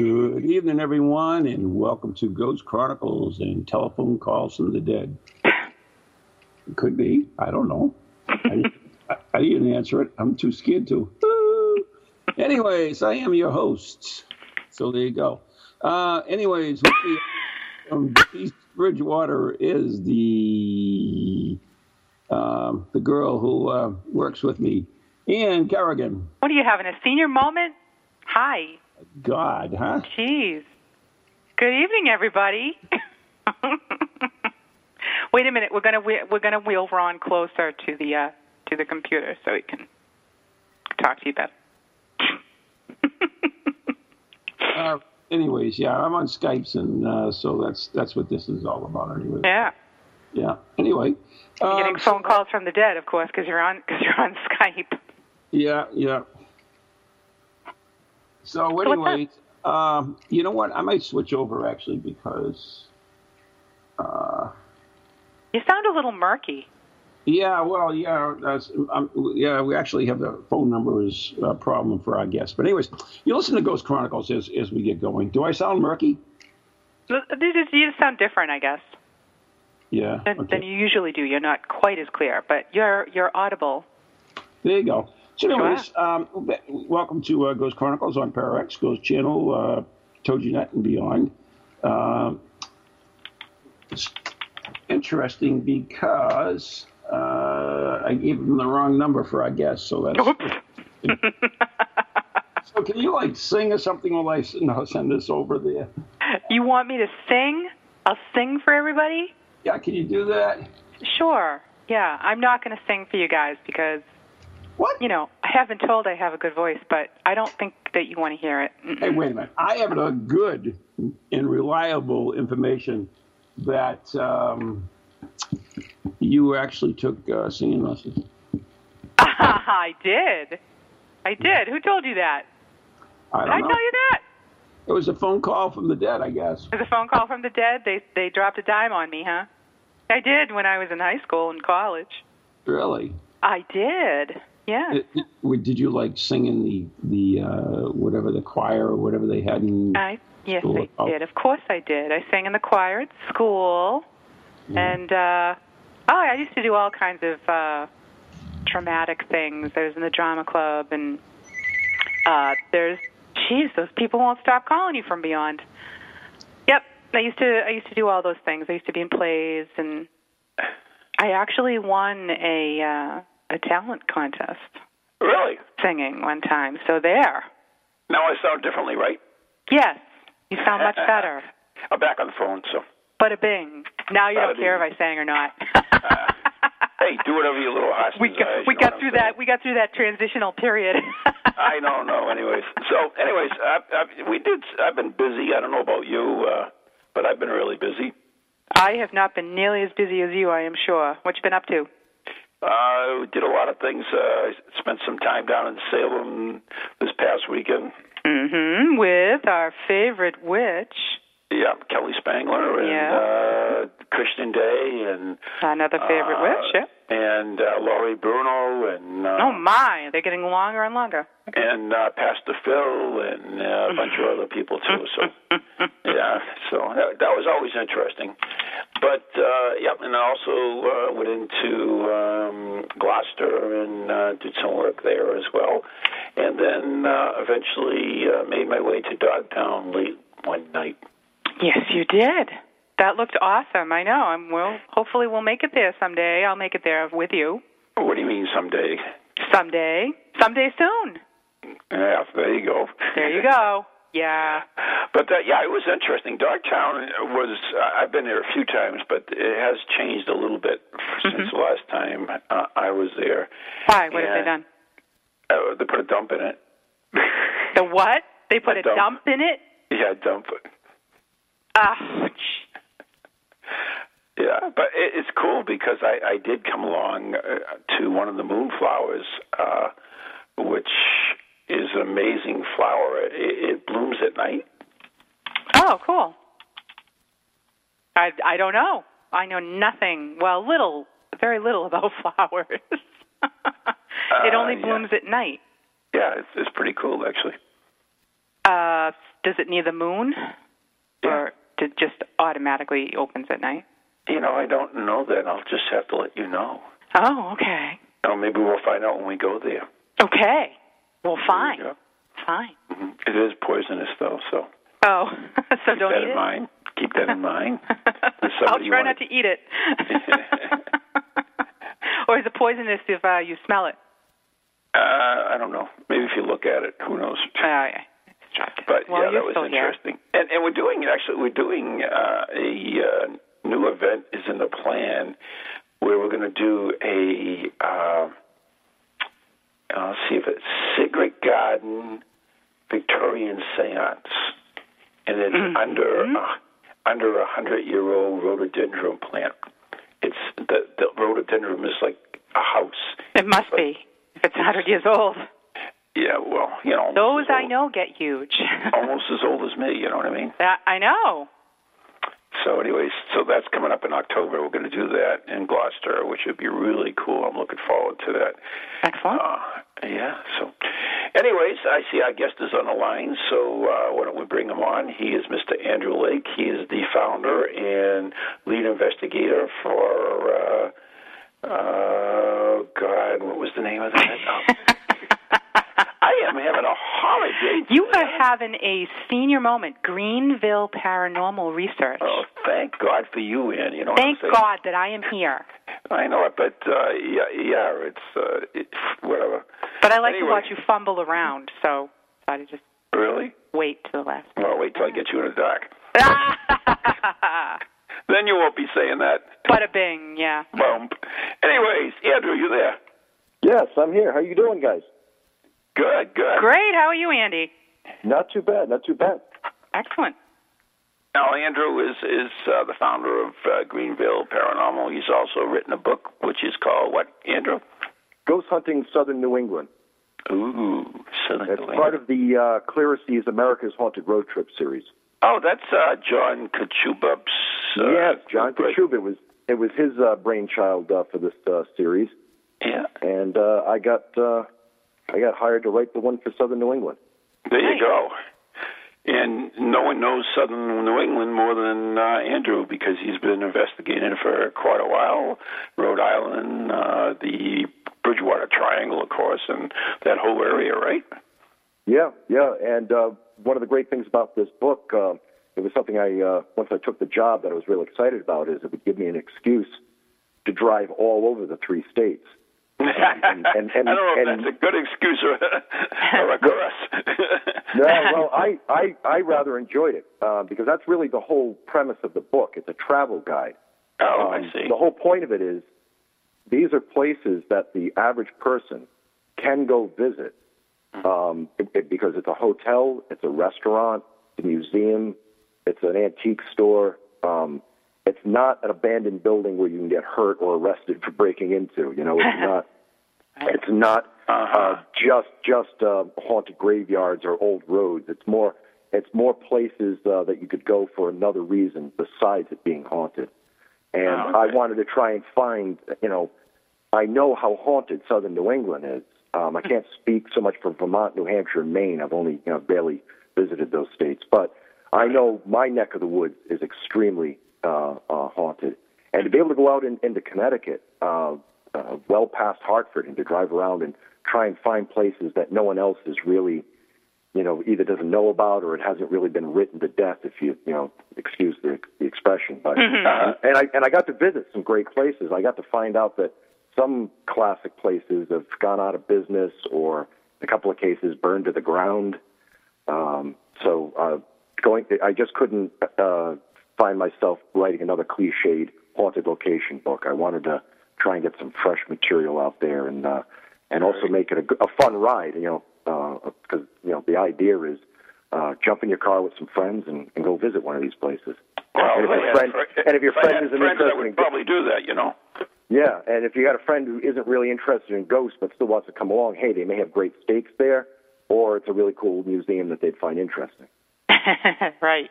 Good evening, everyone, and welcome to Ghost Chronicles and Telephone Calls from the Dead. It could be. I don't know. I, I, didn't answer it. I'm too scared to. Anyways, I am your host. So there you go. Uh, anyways, with me from East Bridgewater is the um, the girl who uh, works with me, Ann Kerrigan. What are you having a senior moment? Hi. God, huh? Jeez. Good evening, everybody. Wait a minute. We're gonna we're gonna wheel Ron closer to the uh, to the computer so he can talk to you better. Uh, anyways, yeah, I'm on Skypes, and uh, so that's that's what this is all about, anyway. Yeah. Yeah. Anyway. You're getting um, phone calls from the dead, of course, because you're on because you're on Skype. Yeah, yeah. So, anyways, um, you know what? I might switch over actually because, uh, You sound a little murky. yeah, well, yeah, that's, um, yeah, we actually have the phone number is a problem for our guests. But anyways, you listen to Ghost Chronicles as as we get going. Do I sound murky? You you just sound different, I guess, Yeah. than, okay. than you usually do. You're not quite as clear, but you're you're audible. There you go. So, anyways, um, welcome to uh, Ghost Chronicles on Parax, Ghost Channel, uh, TogiNet, and beyond. Um it's interesting because uh, I gave them the wrong number for our guest, so that's. so, can you like sing or something while I no, send this over there? You want me to sing? I'll sing for everybody. Yeah, can you do that? Sure. Yeah, I'm not going to sing for you guys because What? you know I haven't told I have a good voice, but I don't think that you want to hear it. Mm-mm. Hey, wait a minute. I have a good and reliable information that um, you actually took uh, singing lessons. I did. I did. Who told you that? I Did I know. tell you that? It was a phone call from the dead, I guess. It was a phone call from the dead. They they dropped a dime on me, huh? I did when I was in high school and college. Really? I did. Yeah. It- it- did you like sing in the the uh, whatever the choir or whatever they had in? I yes, School. I did. Of course, I did. I sang in the choir at school, and uh, oh, I used to do all kinds of uh, dramatic things. I was in the drama club, and uh, there's, geez, those people won't stop calling you from beyond. Yep, I used to. I used to do all those things. I used to be in plays, and I actually won a uh, a talent contest Really? singing one time. So there. Now I sound differently, right? Yes, you sound much better. I'm back on the phone, so. Bada bing. Now you don't Bada care if. I sang or not. Hey, do whatever you little hostage we got, we got through that. We got through that transitional period. I don't know. Anyways, so anyways, I, I, we did. I've been busy. I don't know about you, uh, but I've been really busy. I have not been nearly as busy as you. I am sure. What you been up to? Uh, we did a lot of things. Uh, I spent some time down in Salem this past weekend. Mm-hmm. With our favorite witch, Yeah, Kelly Spangler and Yeah. uh, Christian Day and another favorite uh, witch. Yeah. And uh, Lori Bruno and uh, Oh my, they're getting longer and longer. and uh, Pastor Phil and uh, a bunch of other people too. So yeah, so that, that was always interesting. But uh, yeah, and I also uh, went into um, Gloucester and uh, did some work there as well, and then uh, eventually uh, made my way to Dogtown late one night. Yes, you did. That looked awesome. I know. I'm well. Hopefully, we'll make it there someday. I'll make it there with you What do you mean someday? someday. Someday soon. Yeah, there you go. There you go. Yeah. But uh, yeah, it was interesting. Dogtown was. Uh, I've been there a few times, but it has changed a little bit since the last time uh, I was there. Why? What have they done? Uh, they put a dump in it. The what? They put A a dump. dump in it? Yeah, dump it. Ah. Yeah, but it, it's cool because I, I did come along uh, to one of the moonflowers, uh, which is an amazing flower. It, it blooms at night. Oh, cool. I I don't know. I know nothing. Well, little, very little about flowers. it only Uh, yeah. blooms at night. Yeah, it's, it's pretty cool actually. Uh, does it need the moon, Yeah. or it just automatically opens at night? You know, I don't know that. I'll just have to let you know. Oh, okay. Or maybe we'll find out when we go there. Okay. Well, fine. There you Fine. Mhm. It is poisonous though, so Oh, so keep don't keep that eat in it. mind. Keep that in mind. I'll try not to eat it. or is it poisonous if uh, you smell it? Uh, I don't know. Maybe if you look at it, who knows? Oh, yeah. But well, yeah, that was here. interesting. And and we're doing actually we're doing uh, a uh, new event is in the plan where we're going to do a uh, uh, let's see if it's Secret Garden Victorian Seance, and it's Mm-hmm. under uh, under a hundred year old rhododendron plant. It's the the rhododendron is like a house. It must be if it's 100 years old. Yeah, well, you know, Those I know get huge. almost as old as me. You know what I mean? That I know. So, anyways, so that's coming up in October. We're going to do that in Gloucester, which would be really cool. I'm looking forward to that. Excellent. Uh, yeah. So, anyways, I see our guest is on the line. So, uh, why don't we bring him on? He is Mr. Andrew Lake. He is the founder and lead investigator for. Uh, uh, God, what was the name of that? Oh. I am having a holiday. day. You today. are having a senior moment. Greenville Paranormal Research. Oh, thank God for you, Ann. You know Thank what I'm? God that I am here. I know it, but uh, yeah, yeah, it's uh, it, whatever. But I like to watch you fumble around, so I decided to just Really? wait to the last. Well, wait till I get you in the dark. Then you won't be saying that. Bada bing, yeah. Bump. Anyways, Andrew, you there? Yes, I'm here. How you doing, guys? Good, good. Great. How are you, Andy? Not too bad. Not too bad. Excellent. Now, Andrew is is uh, the founder of uh, Greenville Paranormal. He's also written a book which is called what, Andrew? Ghost hunting Southern New England. Ooh, Southern It's New part of the uh, Clear Seas America's Haunted Road Trip series. Oh, that's uh, John Kachuba's. Uh, yes, John great- Kachub. It was it was his uh, brainchild uh, for this uh, series, Yeah, and uh, I got uh, I got hired to write the one for Southern New England. there you go. And no one knows Southern New England more than uh, Andrew because he's been investigating it for quite a while. Rhode Island, uh, the Bridgewater Triangle, of course, and that whole area, right? Yeah, yeah, and uh, one of the great things about this book, uh, it was something I uh, once I took the job that I was really excited about, is it would give me an excuse to drive all over the three states. And- and- I don't know if and- that's a good excuse or, or a curse. No, well, I, I, I rather enjoyed it uh, because that's really the whole premise of the book. It's a travel guide. oh, Um, I see. The whole point of it is these are places that the average person can go visit um, it, it- because it's a hotel, it's a restaurant, it's a museum, it's an antique store. Um, it's not an abandoned building where you can get hurt or arrested for breaking into. You know, it's not. It's not Uh-huh. uh, just just uh, haunted graveyards or old roads. It's more it's more places uh, that you could go for another reason besides it being haunted. And Oh, I wanted to try and find, you know, I know how haunted southern New England is. Um, I can't speak so much for Vermont, New Hampshire, and Maine. I've only you know barely visited those states, but I know my neck of the woods is extremely uh, uh, haunted. And to be able to go out in, into Connecticut, uh, uh, well past Hartford and to drive around and try and find places that no one else is really, you know, either doesn't know about or it hasn't really been written to death, if you, you know, excuse the, the expression. But uh, and I and I got to visit some great places. I got to find out that some classic places have gone out of business or, a couple of cases, burned to the ground. Um, so uh, going, I just couldn't uh, find myself writing another cliched haunted location book. I wanted to try and get some fresh material out there and uh, and also make it a, a fun ride. You know, because uh, you know the idea is uh, jump in your car with some friends and, and go visit one of these places. Well, and if if your friend, fr- and if your if friend isn't friends, I would in probably do that. You know. yeah, and if you got a friend who isn't really interested in ghosts but still wants to come along, hey, they may have great steaks there, or it's a really cool museum that they'd find interesting. right.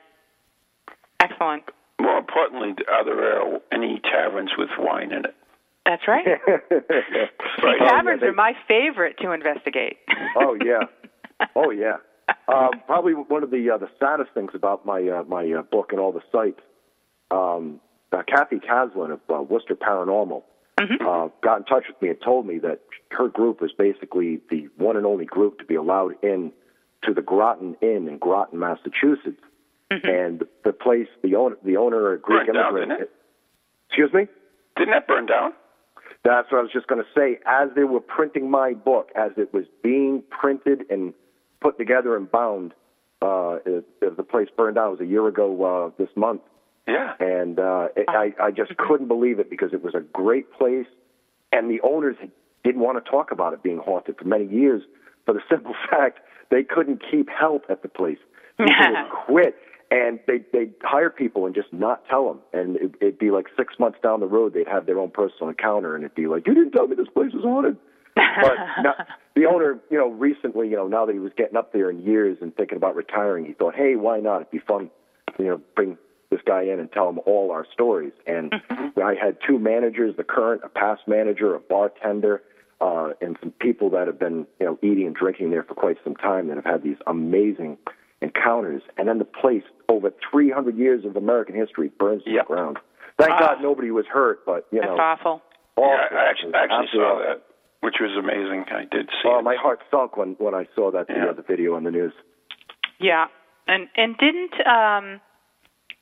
Excellent. More importantly, are there any taverns with wine in it? That's right. Right. See, Oh, yeah, taverns they- are my favorite to investigate. oh yeah, oh yeah. Um, probably one of the uh, the saddest things about my uh, my uh, book and all the sites. Um, uh, Kathy Caslin of uh, Worcester Paranormal uh, got in touch with me and told me that her group was basically the one and only group to be allowed in to the Groton Inn in Groton, Massachusetts. And the place, the owner, the owner, a Greek Burned down, immigrant. didn't Excuse me. Didn't that burn down? That's what I was just going to say. As they were printing my book, as it was being printed and put together and bound, uh, it, it- the place burned down. It was a year ago uh, this month, Yeah. and uh, it, I, I just couldn't believe it because it was a great place, and the owners didn't want to talk about it being haunted for many years for the simple fact they couldn't keep help at the place. People would quit, and they they'd hire people and just not tell them, and it, it'd be like six months down the road they'd have their own personal encounter, and it'd be like, "You didn't tell me this place was haunted." but now, the owner, you know, recently, you know, now that he was getting up there in years and thinking about retiring, he thought, hey, why not? It'd be fun, you know, bring this guy in and tell him all our stories. And I had two managers, the current, a past manager, a bartender, uh, and some people that have been, you know, eating and drinking there for quite some time that have had these amazing encounters. And then the place, over 300 years of American history, burns to Yep. the ground. Thank Ah. God nobody was hurt, but, you That's know, awful. awful. Yeah, I actually, I actually saw awful. that, which was amazing. I did see Oh, it. my heart sunk when when I saw that Yeah. the other video on the news. Yeah, and and didn't um,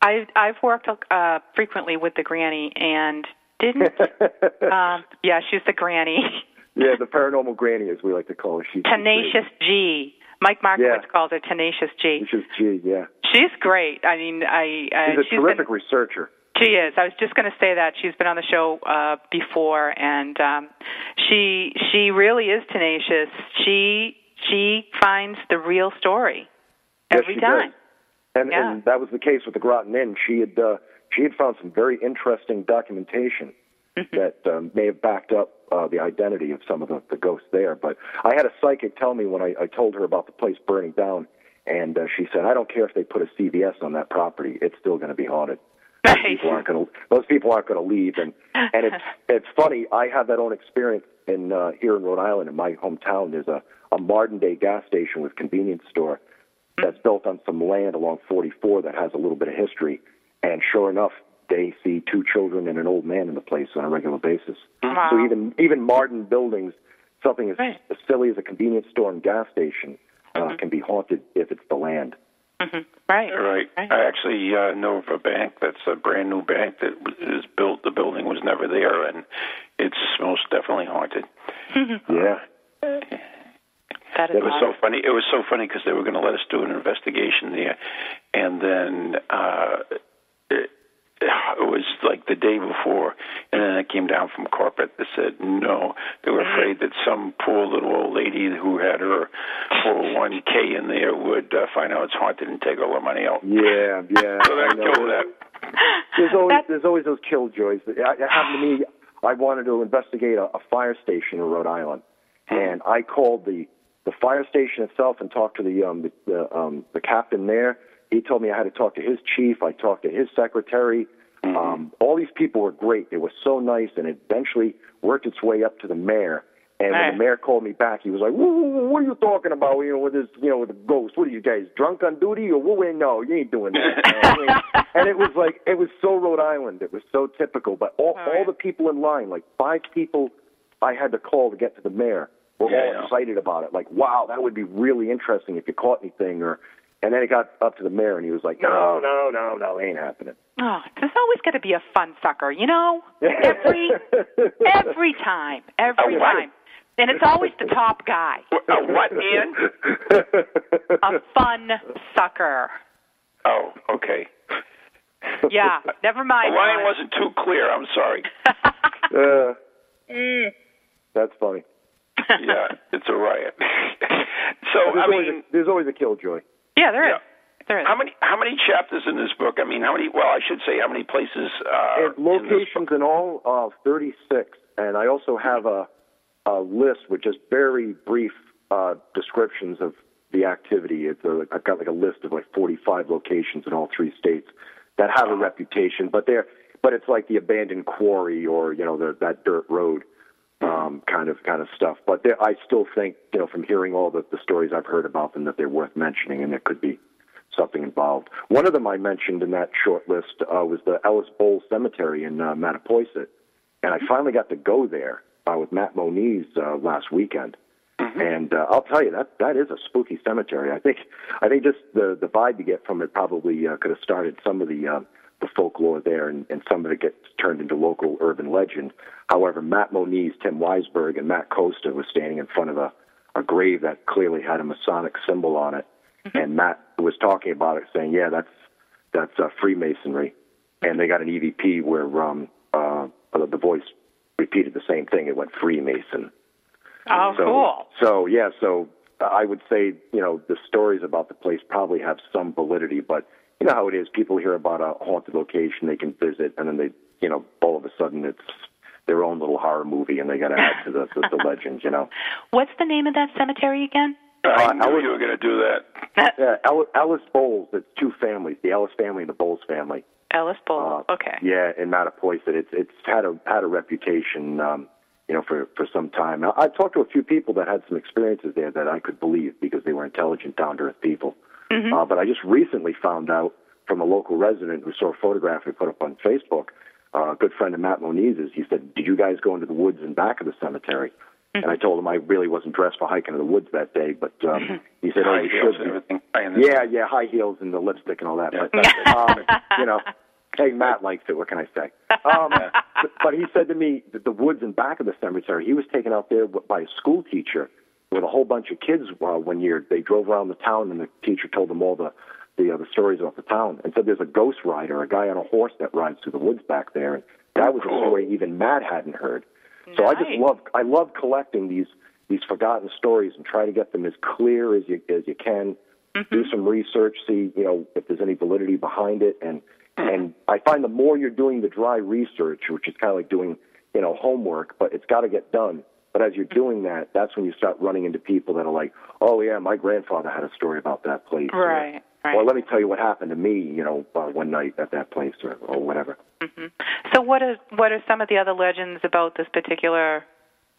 I I've worked uh, frequently with the granny and didn't um, yeah she's the granny yeah, the paranormal granny, as we like to call her. She, tenacious G. Mike Markowitz Yeah. calls her tenacious G. She's G, yeah. She's great. I mean, I She's a she's terrific been, researcher. She is. I was just going to say that she's been on the show uh, before, and um, she she really is tenacious. She she finds the real story Yes, every she time. does. And, Yeah. and that was the case with the Groton Inn. She had uh, she had found some very interesting documentation Mm-hmm. that um, may have backed up uh, the identity of some of the, the ghosts there. But I had a psychic tell me when I, I told her about the place burning down, and uh, she said, "I don't care if they put a CVS on that property; it's still going to be haunted." Those people aren't going to those people aren't going to leave, and and it's it's funny. I had that own experience in uh, here in Rhode Island, in my hometown. There's a a modern day gas station with convenience store that's built on some land along 44 that has a little bit of history. And sure enough, they see two children and an old man in the place on a regular basis. Wow. So even even modern buildings, something as, Right. as silly as a convenience store and gas station, uh, can be haunted if it's the land. hmm Right. Right. Right. I actually uh, know of a bank that's a brand new bank that was- built. The building was never there, and it's most definitely haunted. Yeah. That is It was so funny. It was so funny because they were going to let us do an investigation there, and then uh, it, it was like the day before, and then it came down from corporate that said no. They were afraid that some poor little old lady who had her 401k in there would uh, find out it's haunted and take all the money out. Yeah, yeah. So I that know. killed that. There's always That- there's always those killjoys. It it happened to me. I wanted to investigate a, a fire station in Rhode Island, and I called the the fire station itself and talked to the um the, the um the captain there. He told me I had to talk to his chief. I talked to his secretary. Um, all these people were great. They were so nice, and it eventually worked its way up to the mayor. And when the mayor called me back, he was like, "Whoa, whoa, whoa, "What are you talking about? You know, with this, you know, with the ghost? What are you guys drunk on duty or what? No, you ain't doing that." And it was like it was so Rhode Island. It was so typical. But all all yeah. the people in line, like five people I had to call to get to the mayor. We're Yeah, all excited about it. Like, wow, that would be really interesting if you caught anything. Or, and then it got up to the mayor, and he was like, no, no, no, no, ain't happening. Oh, there's always got to be a fun sucker, you know? Every every time, every A what? time. And it's always the top guy. A what, Ian? A fun sucker. Oh, okay. Yeah, never mind. line Ron. wasn't too clear. I'm sorry. Uh, Mm. that's funny. Yeah, it's a riot. so There's, I always mean, a, there's always a killjoy. Yeah, there is. Yeah. There is. how many how many chapters in this book? I mean, how many? Well, I should say how many places. Uh, locations in all of 36. And I also have a, a list with just very brief uh, descriptions of the activity. It's a, I've got like a list of like 45 locations in all three states that have a reputation, but they're but it's like the abandoned quarry or you know the, that dirt road um, kind of kind of stuff. But there, I still think you know from hearing all the, the stories I've heard about them that they're worth mentioning and there could be something involved. One of them I mentioned in that short list uh, was the Ellis Bowl Cemetery in uh, Mattapoisett, and I finally got to go there uh, with Matt Moniz uh, last weekend. And uh, I'll tell you that that is a spooky cemetery. I think I think just the the vibe you get from it probably uh, could have started some of the uh, the folklore there, and, and some of it gets turned into local urban legend. However, Matt Moniz, Tim Weisberg, and Matt Costa was standing in front of a a grave that clearly had a Masonic symbol on it, and Matt was talking about it, saying, "Yeah, that's that's uh, Freemasonry," and they got an EVP where um, uh, the voice repeated the same thing. It went Freemason. oh, So, cool. So yeah, so I would say you know the stories about the place probably have some validity, but you know how it is. People hear about a haunted location they can visit, and then they you know all of a sudden it's their own little horror movie, and they got to add to the, the the legend. You know, What's the name of that cemetery again? I Uh, knew I would- you were going to do that. yeah, Ellis, Ellis Bowles. It's two families, the Ellis family and the Bowles family. Ellis Bowl. Uh, okay. Yeah, in Mattapoisett, it's it's had a had a reputation, um, you know, for for some time. Now, I talked to a few people that had some experiences there that I could believe because they were intelligent, down to earth people. Mm-hmm. Uh, but I just recently found out from a local resident who saw a photograph we put up on Facebook. Uh, a good friend of Matt Moniz's. He said, "Did you guys go into the woods in back of the cemetery?" Mm-hmm. And I told him I really wasn't dressed for hiking in the woods that day, but um, he said, "Oh, you heels should." be." everything. Yeah, yeah, high heels and the lipstick and all that. Yeah. But um, you know, hey, Matt likes it. What can I say? Um, but, but he said to me that the woods in back of the cemetery. He was taken out there by a school teacher with a whole bunch of kids uh, one year. They drove around the town, and the teacher told them all the the, uh, the stories about the town, and said there's a ghost rider, a guy on a horse that rides through the woods back there, and that was a story even Matt hadn't heard. So I just love I love collecting these these forgotten stories and try to get them as clear as you as you can. Do some research, see you know if there's any validity behind it, and and I find the more you're doing the dry research, which is kind of like doing you know homework, but it's got to get done. But as you're doing that, that's when you start running into people that are like, oh yeah, my grandfather had a story about that place, or- Right. Right. Or let me tell you what happened to me, you know, uh, one night at that place, or, or whatever. So what is what are some of the other legends about this particular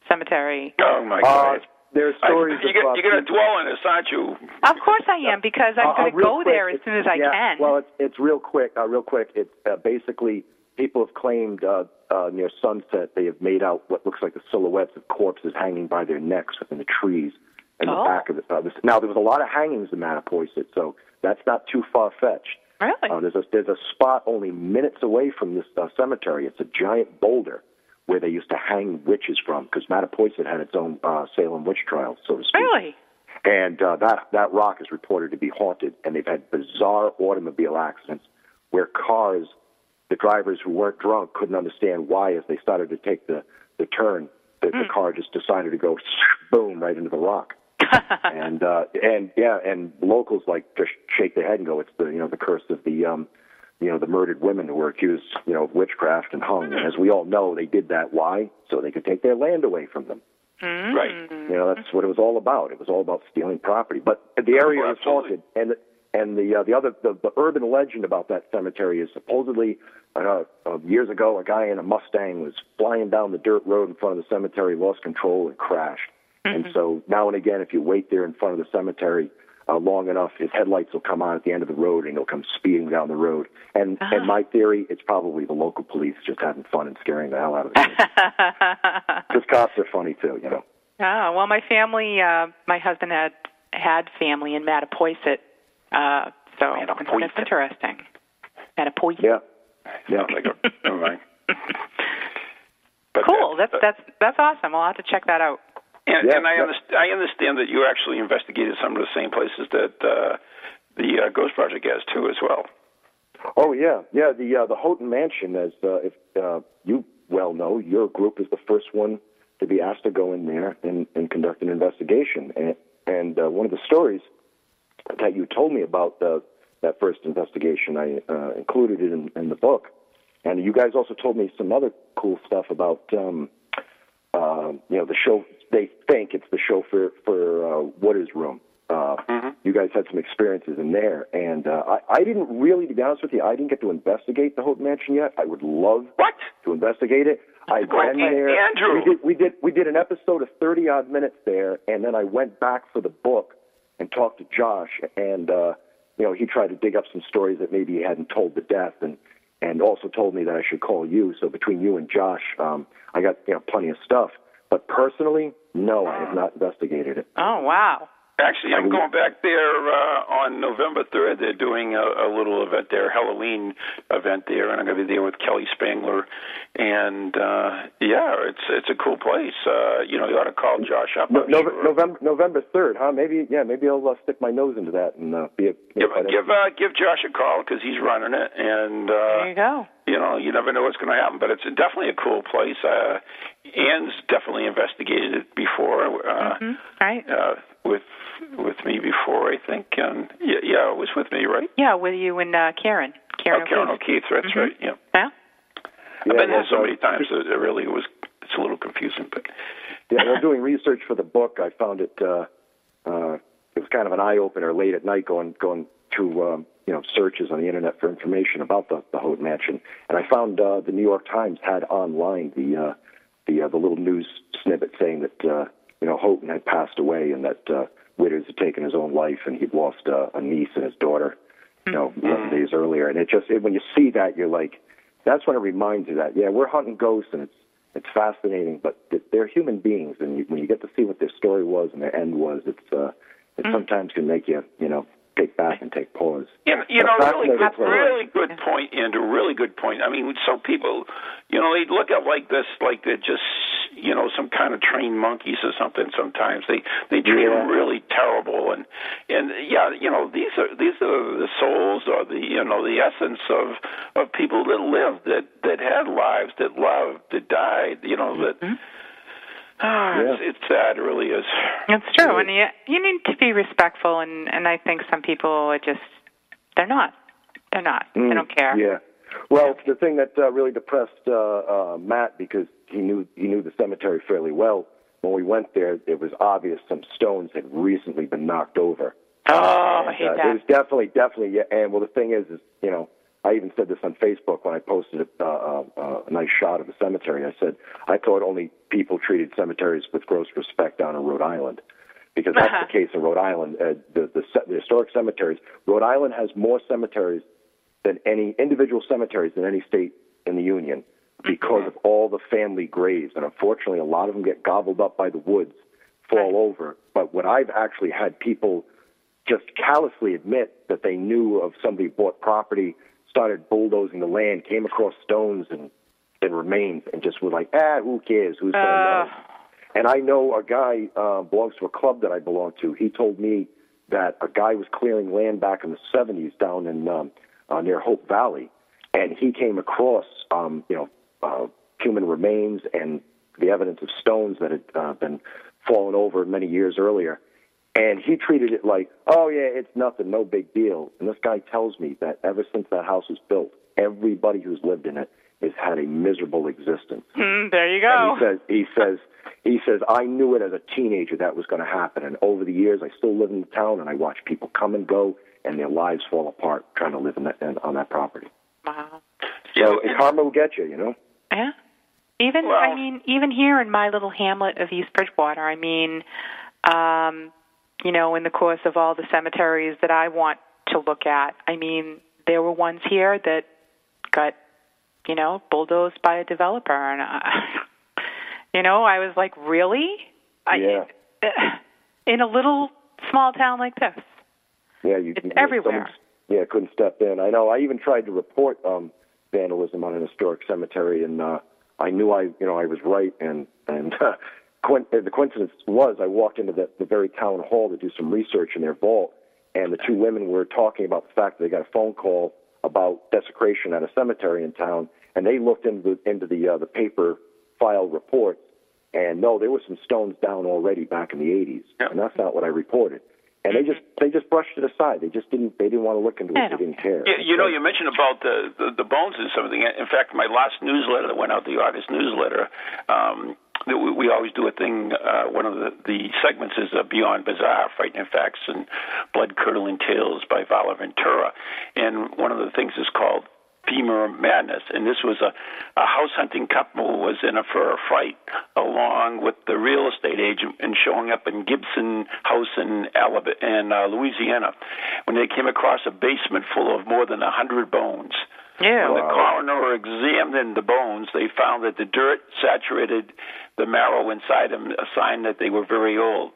cemetery? Oh my Uh, God. there's I- stories you about you're going to dwell on this, aren't you? Of course I am because I'm Uh, uh, going to real go quick, there as soon as I yeah, can. Well, it's it's real quick. Uh, real quick. It's uh, basically people have claimed uh, uh, near sunset they have made out what looks like the silhouettes of corpses hanging by their necks in the trees in the Oh. back of the. Uh, this, now there was a lot of hangings in Mattapoisett, so that's not too far fetched. really? Uh, there's a there's a spot only minutes away from this uh, cemetery. It's a giant boulder where they used to hang witches from because Mattapoisett had its own uh, Salem witch trials, so to speak. really? And uh, that that rock is reported to be haunted, and they've had bizarre automobile accidents where cars, the drivers who weren't drunk couldn't understand why, as they started to take the the turn, the, the car just decided to go boom right into the rock. and uh, and yeah, and locals like just shake their head and go, "It's the you know the curse of the um, you know the murdered women who were accused you know of witchcraft and hung." And as we all know, they did that why? So they could take their land away from them. Right. You know, that's what it was all about. It was all about stealing property. But the area Oh, is haunted, and and the uh, the other the, the urban legend about that cemetery is supposedly uh, uh, years ago a guy in a Mustang was flying down the dirt road in front of the cemetery, lost control, and crashed. And so now and again, if you wait there in front of the cemetery, uh, long enough, his headlights will come on at the end of the road, and he'll come speeding down the road. And Ah. and my theory, it's probably the local police just having fun and scaring the hell out of the kids. Because cops are funny too, you know. Oh well, my family, uh, my husband had had family in Mattapoisett, uh, so Mattapoisett. that's interesting. Mattapoisett. Yeah, yeah. Sounds like a, never mind. But Cool. that- That's that's that's awesome. I'll have to check that out. And, Yeah, and I, yeah. understand, I understand that you actually investigated some of the same places that uh, the uh, Ghost Project has too, as well. Oh yeah, yeah. The uh, the Houghton Mansion, as uh, if uh, you well know, your group is the first one to be asked to go in there and, and conduct an investigation. And, and uh, one of the stories that you told me about the, that first investigation, I uh, included it in, in the book. And you guys also told me some other cool stuff about, um, uh, you know, the show. They think it's the show for for uh, what is Room. Uh, You guys had some experiences in there, and uh, I, I didn't really, to be honest with you, I didn't get to investigate the Hope Mansion yet. I would love What? to investigate it. I've been An- there. Andrew. We did, we did we did an episode of thirty odd minutes there, and then I went back for the book and talked to Josh, and uh, you know he tried to dig up some stories that maybe he hadn't told to death, and and also told me that I should call you. So between you and Josh, um, I got you know plenty of stuff. But personally, no, I have not investigated it. Oh wow. Actually, I'm going back there uh, on November 3rd. They're doing a, a little event there, Halloween event there, and I'm going to be there with Kelly Spangler. And uh, yeah, it's it's a cool place. Uh, you know, you ought to call Josh up. No, I'm sure. November November third, huh? Maybe yeah, maybe I'll uh, stick my nose into that and uh, be a be Give part give uh, give Josh a call because he's running it, and uh, There you go. you know you never know what's going to happen. But it's definitely a cool place. Uh, Ann's definitely investigated it before. Uh, Mhm. Right. uh, with with me before, I think. And yeah, yeah, it was with me, right? Yeah, with you and uh, Karen. Karen oh, Karen O'Keefe. O'Keefe, that's Mhm. right. Yeah, Yeah. Yeah, I've been there so many times that it really was. It's a little confusing, but Yeah, while doing research for the book, I found it. Uh, uh, it was kind of an eye opener late at night, going going through um, you know searches on the internet for information about the the Houghton Mansion, and I found uh, the New York Times had online the uh, the uh, the little news snippet saying that uh, you know Houghton had passed away and that uh, Widders had taken his own life and he'd lost uh, a niece and his daughter, you know, 11 days earlier. And it just it, when you see that, you're like, that's when it reminds you that yeah, we're hunting ghosts and it's it's fascinating, but they're human beings, and you, when you get to see what their story was and their end was, it's uh, it sometimes can make you you know take back and take pause. you know, you know That's really, fascinating. good, really good point, Andrew. Really good point. I mean, so people, you know, they look at like this, like they're just, you know, some kind of trained monkeys or something. Sometimes they they treat Yeah. them really terrible, and and yeah, you know, these are these are the souls or the you know the essence of of people that lived, that that had lives, that loved, that died. You know that. Mm-hmm. Ah, Yeah. it's, it's sad, it really is. It's true, and you you need to be respectful, and and I think some people are just they're not. They're not. They Mm, don't care. Yeah. Well, the thing that uh, really depressed uh, uh, Matt because he knew he knew the cemetery fairly well. When we went there, it was obvious some stones had recently been knocked over. Oh, I And, hate uh, that. It was definitely, definitely, yeah. And well, the thing is, is you know, I even said this on Facebook when I posted a, uh, uh, a nice shot of the cemetery. I said I thought only people treated cemeteries with gross respect down in Rhode Island, because that's Uh-huh. the case in Rhode Island. Uh, the, the the historic cemeteries. Rhode Island has more cemeteries than any individual cemeteries in any state in the union because of all the family graves, and unfortunately, a lot of them get gobbled up by the woods, fall over. But what I've actually had people just callously admit that they knew of somebody bought property, started bulldozing the land, came across stones and and remains, and just were like, ah, who cares? Who's know? Uh, And I know a guy uh, belongs to a club that I belong to. He told me that a guy was clearing land back in the 70s down in um, uh, near Hope Valley, and he came across, um, you know, uh, human remains and the evidence of stones that had uh, been fallen over many years earlier. And he treated it like, oh yeah, it's nothing, no big deal. And this guy tells me that ever since that house was built, everybody who's lived in it has had a miserable existence. mm, there you go. And he says, he says, he says, I knew it as a teenager that was going to happen, and over the years, I still live in the town, and I watch people come and go, and their lives fall apart trying to live in that, in, on that property. wow. So and karma will get you, you know. Yeah. Even I mean, even here in my little hamlet of East Bridgewater, I mean, um, you know, in the course of all the cemeteries that I want to look at, I mean, there were ones here that got, you know, bulldozed by a developer, and I, you know, I was like, really? Yeah. I, in a little small town like this. Yeah, you, It's you everywhere. someone- Yeah, couldn't step in. I know. I even tried to report um, vandalism on an historic cemetery, and uh, I knew I, you know, I was right. And and uh, uh, the coincidence was, I walked into the, the very town hall to do some research in their vault, and the two women were talking about the fact that they got a phone call about desecration at a cemetery in town, and they looked into the into the uh, the paper file reports, and no, there were some stones down already back in the 80s, Yeah. and that's not what I reported. And they just they just brushed it aside. They just didn't they didn't want to look into it. They didn't care. You, you know, you mentioned about the, the the bones and something. In fact, my last newsletter that went out, the August newsletter, um, that we, always do a thing. Uh, one of the, the segments is uh, Beyond Bizarre, Frightening Facts and Blood Curdling Tales by Vala Ventura, and one of the things is called Femur Madness, and this was a, a house hunting couple who was in a fight along with the real estate agent and showing up in Gibson House in Alabama, in uh, Louisiana when they came across a basement full of more than a hundred bones. Yeah. When the coroner examined the bones, they found that the dirt saturated the marrow inside them, a sign that they were very old.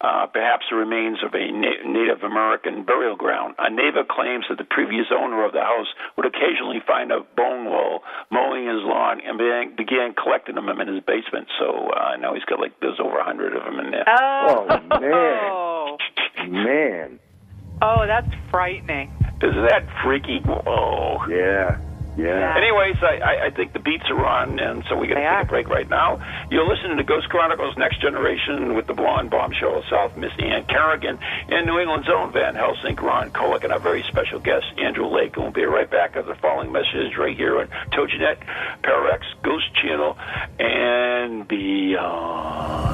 Uh, perhaps the remains of a na- Native American burial ground. A neighbor claims that the previous owner of the house would occasionally find a bone wall mowing his lawn and began, began collecting them in his basement. So uh, now he's got like there's over a hundred of them in there. Oh, Oh, man. Oh, Man, oh, that's frightening. Is that freaky? Whoa. yeah, yeah. Anyways, I, I, I think the beats are on, and so we got to take are. a break right now. You're listening to Ghost Chronicles Next Generation with the blonde bombshell of South, Miss Ann Kerrigan, and New England's own Van Helsing, Ron Kolick, and our very special guest, Andrew Lake. And we'll be right back after the following message right here on TogiNet, Pararex, Ghost Channel, and beyond.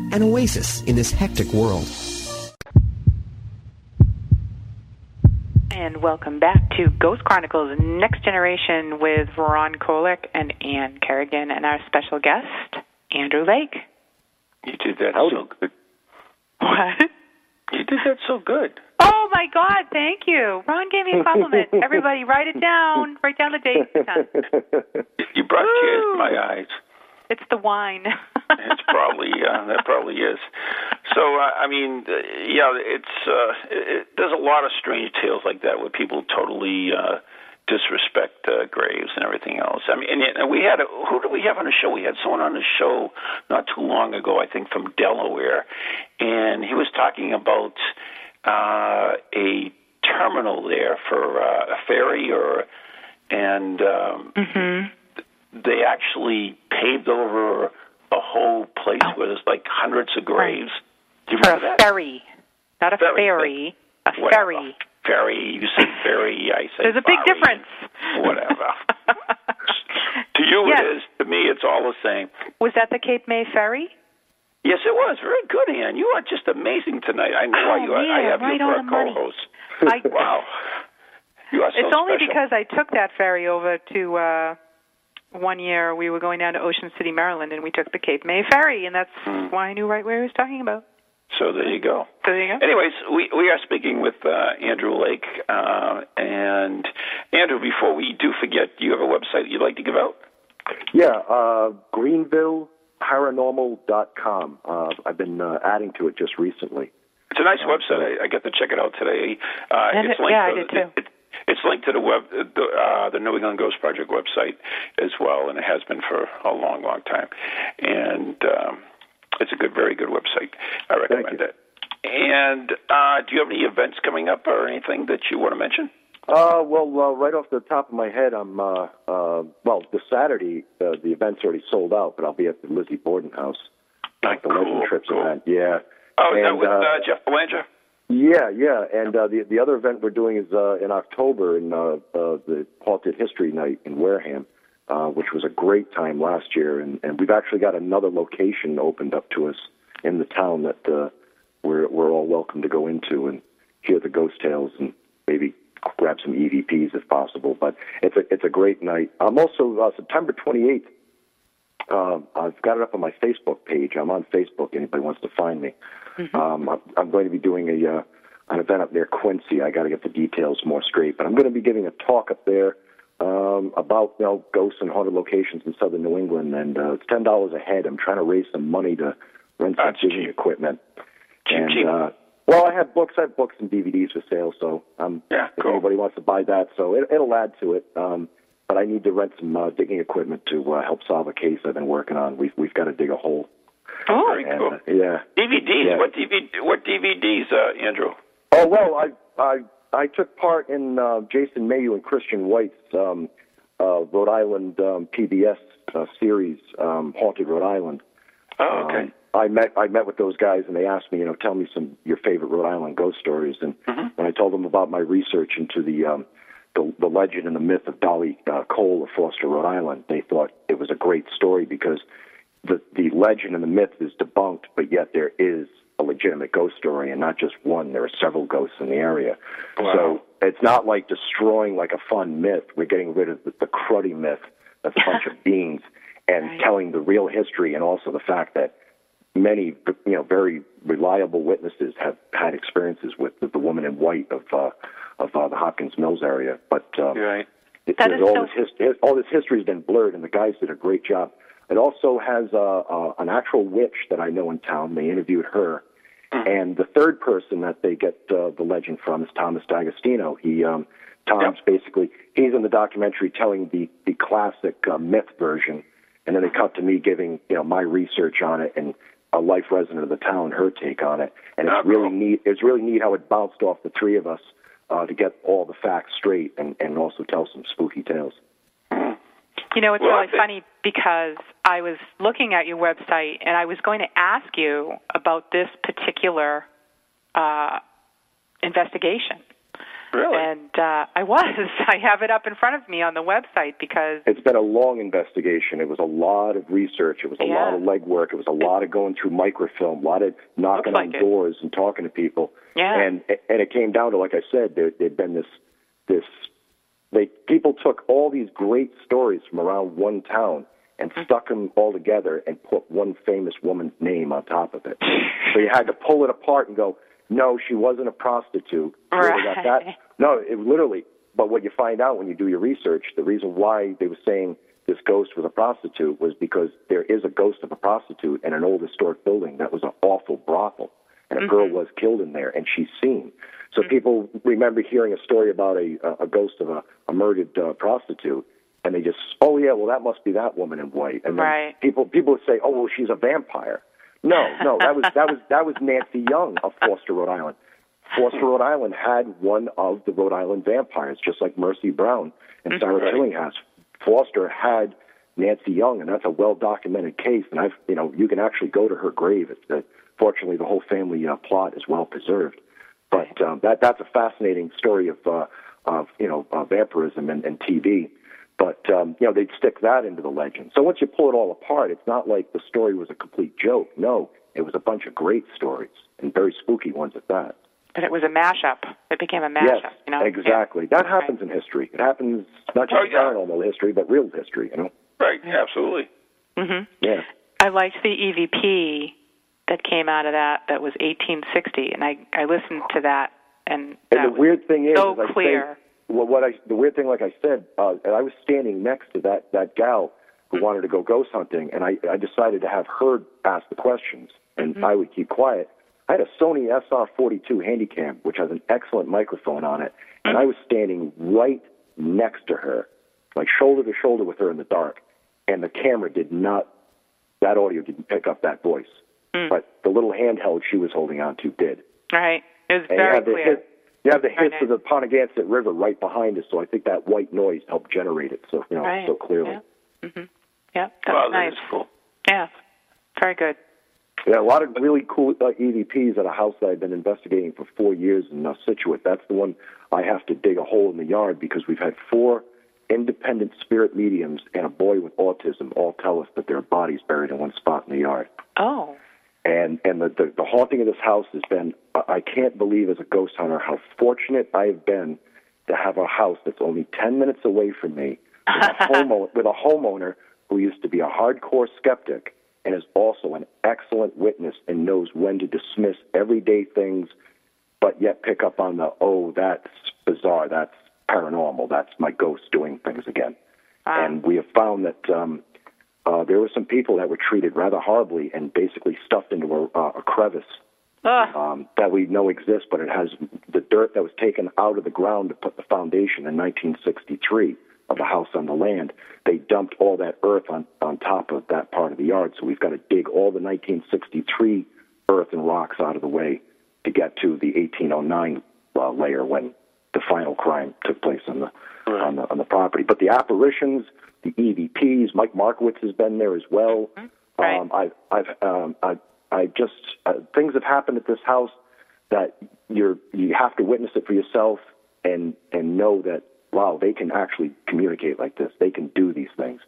an oasis in this hectic world. And welcome back to Ghost Chronicles Next Generation with Ron Kolick and Ann Kerrigan and our special guest, Andrew Lake. You did that Howdy. so good. What? You did that so good. Oh my God! Thank you. Ron gave me a compliment. Everybody, write it down. Write down the date. You brought tears to my eyes. It's the wine. It's probably uh, that probably is. So uh, I mean, uh, yeah, it's uh, it, there's a lot of strange tales like that where people totally uh, disrespect uh, graves and everything else. I mean, and, and we had a, who do we have on the show? We had someone on the show not too long ago, I think from Delaware, and he was talking about uh, a terminal there for uh, a ferry or and um, they actually paved over a whole place where there's like hundreds of graves. Do you For remember a that? ferry, not a Ferry, ferry. A Whatever. ferry. Ferry. You say ferry. I say There's a big ferry. difference. Whatever. to you Yes. it is. To me, it's all the same. Was that the Cape May ferry? Yes, it was very good, Ann. You are just amazing tonight. I know why Oh, you are. I have right you for a co-host. I, Wow. You are so it's only special. because I took that ferry over to uh one year we were going down to Ocean City, Maryland, and we took the Cape May ferry, and that's Hmm. why I knew right where he was talking about. So there you go. So there you go. Anyways, we we are speaking with uh, Andrew Lake, uh, and Andrew. Before we do forget, do you have a website you'd like to give out? Yeah, uh, GreenvilleParanormal.com. Uh, I've been uh, adding to it just recently. It's a nice website. I, I got to check it out today. Uh, And it's it- linked yeah, I did too. It, it's linked to the web, the, uh, the New England Ghost Project website as well, and it has been for a long, long time. And um, it's a good, very good website. I recommend it. And uh, do you have any events coming up or anything that you want to mention? Uh, well, uh, right off the top of my head, I'm uh, uh, well. This Saturday, uh, the event's already sold out, but I'll be at the Lizzie Borden House, Ah, at the Legend cool, Trips cool. event. Yeah. Oh, is that with uh, uh, Jeff Belanger? Yeah, yeah, and uh, the the other event we're doing is uh, in October in uh, uh, the Haunted History Night in Wareham, uh, which was a great time last year, and, and we've actually got another location opened up to us in the town that uh, we're we're all welcome to go into and hear the ghost tales and maybe grab some EVPs if possible. But it's a it's a great night. I'm also uh, September 28th. Um, I've got it up on my Facebook page. I'm on Facebook. Anybody wants to find me. Um, I'm, I'm going to be doing a uh, an event up near Quincy. I got to get the details more straight, but I'm going to be giving a talk up there um, about you know ghosts and haunted locations in southern New England, and uh, it's ten dollars a head. I'm trying to raise some money to rent some That's digging cheap. equipment. Cheap, and cheap. Uh, well, I have books. I have books and DVDs for sale, so um, Yeah, if cool. anybody wants to buy that, so it, it'll add to it. Um, but I need to rent some uh, digging equipment to uh, help solve a case I've been working on. We've we've got to dig a hole. Oh, Very And, cool. uh, yeah. DVDs. yeah. What DVD? What DVDs, uh, Andrew? Oh well, I I I took part in uh, Jason Mayu and Christian White's um, uh, Rhode Island um, PBS uh, series, um, Haunted Rhode Island. Oh, okay. Um, I met I met with those guys and they asked me, you know, tell me some your favorite Rhode Island ghost stories. And when I told them about my research into the um, the, the legend and the myth of Dolly uh, Cole of Foster, Rhode Island, they thought it was a great story because the the legend and the myth is debunked, but yet there is a legitimate ghost story and not just one. There are several ghosts in the area. Wow. So it's not like destroying like a fun myth. We're getting rid of the, the cruddy myth that's a bunch of beings and Right. telling the real history and also the fact that many you know very reliable witnesses have had experiences with the, the woman in white of uh, of uh, the Hopkins Mills area. But um, Right. it- That there's is all so- this history. All this history has been blurred, and the guys did a great job. It also has uh, uh, an actual witch that I know in town. They interviewed her, and the third person that they get uh, the legend from is Thomas D'Agostino. He um, Tom's basically he's in the documentary telling the the classic uh, myth version, and then they cut to me giving you know my research on it and a life resident of the town her take on it, and it's Oh, really neat. It's really neat how it bounced off the three of us uh, to get all the facts straight and and also tell some spooky tales. You know, it's Well, really think- funny because I was looking at your website and I was going to ask you about this particular uh, investigation. Really? And uh, I was. I have it up in front of me on the website because It's been a long investigation. It was a lot of research. It was a lot of legwork. It was a lot of going through microfilm, a lot of knocking Looks on it. doors and talking to people. Yeah. And and it came down to, like I said, there there'd been this this they people took all these great stories from around one town and Mm-hmm. stuck them all together and put one famous woman's name on top of it. so you had to pull it apart and go, no, she wasn't a prostitute. She got that. Right. No, it literally. But what you find out when you do your research, the reason why they were saying this ghost was a prostitute was because there is a ghost of a prostitute in an old historic building that was an awful brothel, and a girl was killed in there, and she's seen. So people remember hearing a story about a a ghost of a, a murdered uh, prostitute, and they just, oh yeah, well that must be that woman in white, and then Right. people people would say, oh well, she's a vampire. No, no, that was that was that was Nancy Young of Foster, Rhode Island. Foster, Rhode Island had one of the Rhode Island vampires, just like Mercy Brown and Sarah Right. Foster had Nancy Young, and that's a well documented case. And I've, you know, you can actually go to her grave. It's, uh, fortunately, the whole family uh, plot is well preserved. But um, that that's a fascinating story of uh, of you know uh, vampirism and, and TB. But um, you know they'd stick that into the legend. So once you pull it all apart, it's not like the story was a complete joke. No, it was a bunch of great stories and very spooky ones at that. but it was a mashup. It became a mashup. yes, you know? exactly. That happens in history. It happens not just Oh, yeah. paranormal history, but real history. You know. right. Absolutely. hmm Yeah. I liked the EVP that came out of that. That was 1860, and I I listened to that, and that And the was weird thing is, so is I clear. Well, what I the weird thing, like I said, uh, and I was standing next to that that gal who Mm-hmm. wanted to go ghost hunting, and I I decided to have her ask the questions, and Mm-hmm. I would keep quiet. I had a Sony SR42 Handycam, which has an excellent microphone on it, and I was standing right next to her, like shoulder to shoulder with her in the dark, and the camera did not, that audio didn't pick up that voice, but the little handheld she was holding on to did. Right. It was And very the clear. hit, you have the Very hits of the Ponaganset River right behind us, so I think that white noise helped generate it so you know Right. so clearly. Yeah. hmm Yeah. That's wow, nice. that is cool. Yeah. Very good. Yeah, a lot of really cool uh, EVPs at a house that I've been investigating for four years in uh, Scituate. That's the one I have to dig a hole in the yard because we've had four independent spirit mediums and a boy with autism all tell us that there are bodies buried in one spot in the yard. Oh. And and the, the the haunting of this house has been I I can't believe as a ghost hunter how fortunate I have been to have a house that's only ten minutes away from me with a homeowner with a homeowner who used to be a hardcore skeptic and is also an excellent witness and knows when to dismiss everyday things but yet pick up on the oh that's bizarre that's paranormal that's my ghost doing things again. And we have found that um, uh, there were some people that were treated rather horribly and basically stuffed into a, uh, a crevice Ugh. um, that we know exists, but it has the dirt that was taken out of the ground to put the foundation in 1963 of the house on the land. They dumped all that earth on, on top of that part of the yard, so we've got to dig all the 1963 earth and rocks out of the way to get to the 1809 uh, layer when the final crime took place on the on the on the property. But the apparitions, the EVPs, Mike Markowitz has been there as well. Right. Um, I've I've um, I I just uh, things have happened at this house that you're you have to witness it for yourself and and know that wow they can actually communicate like this. They can do these things.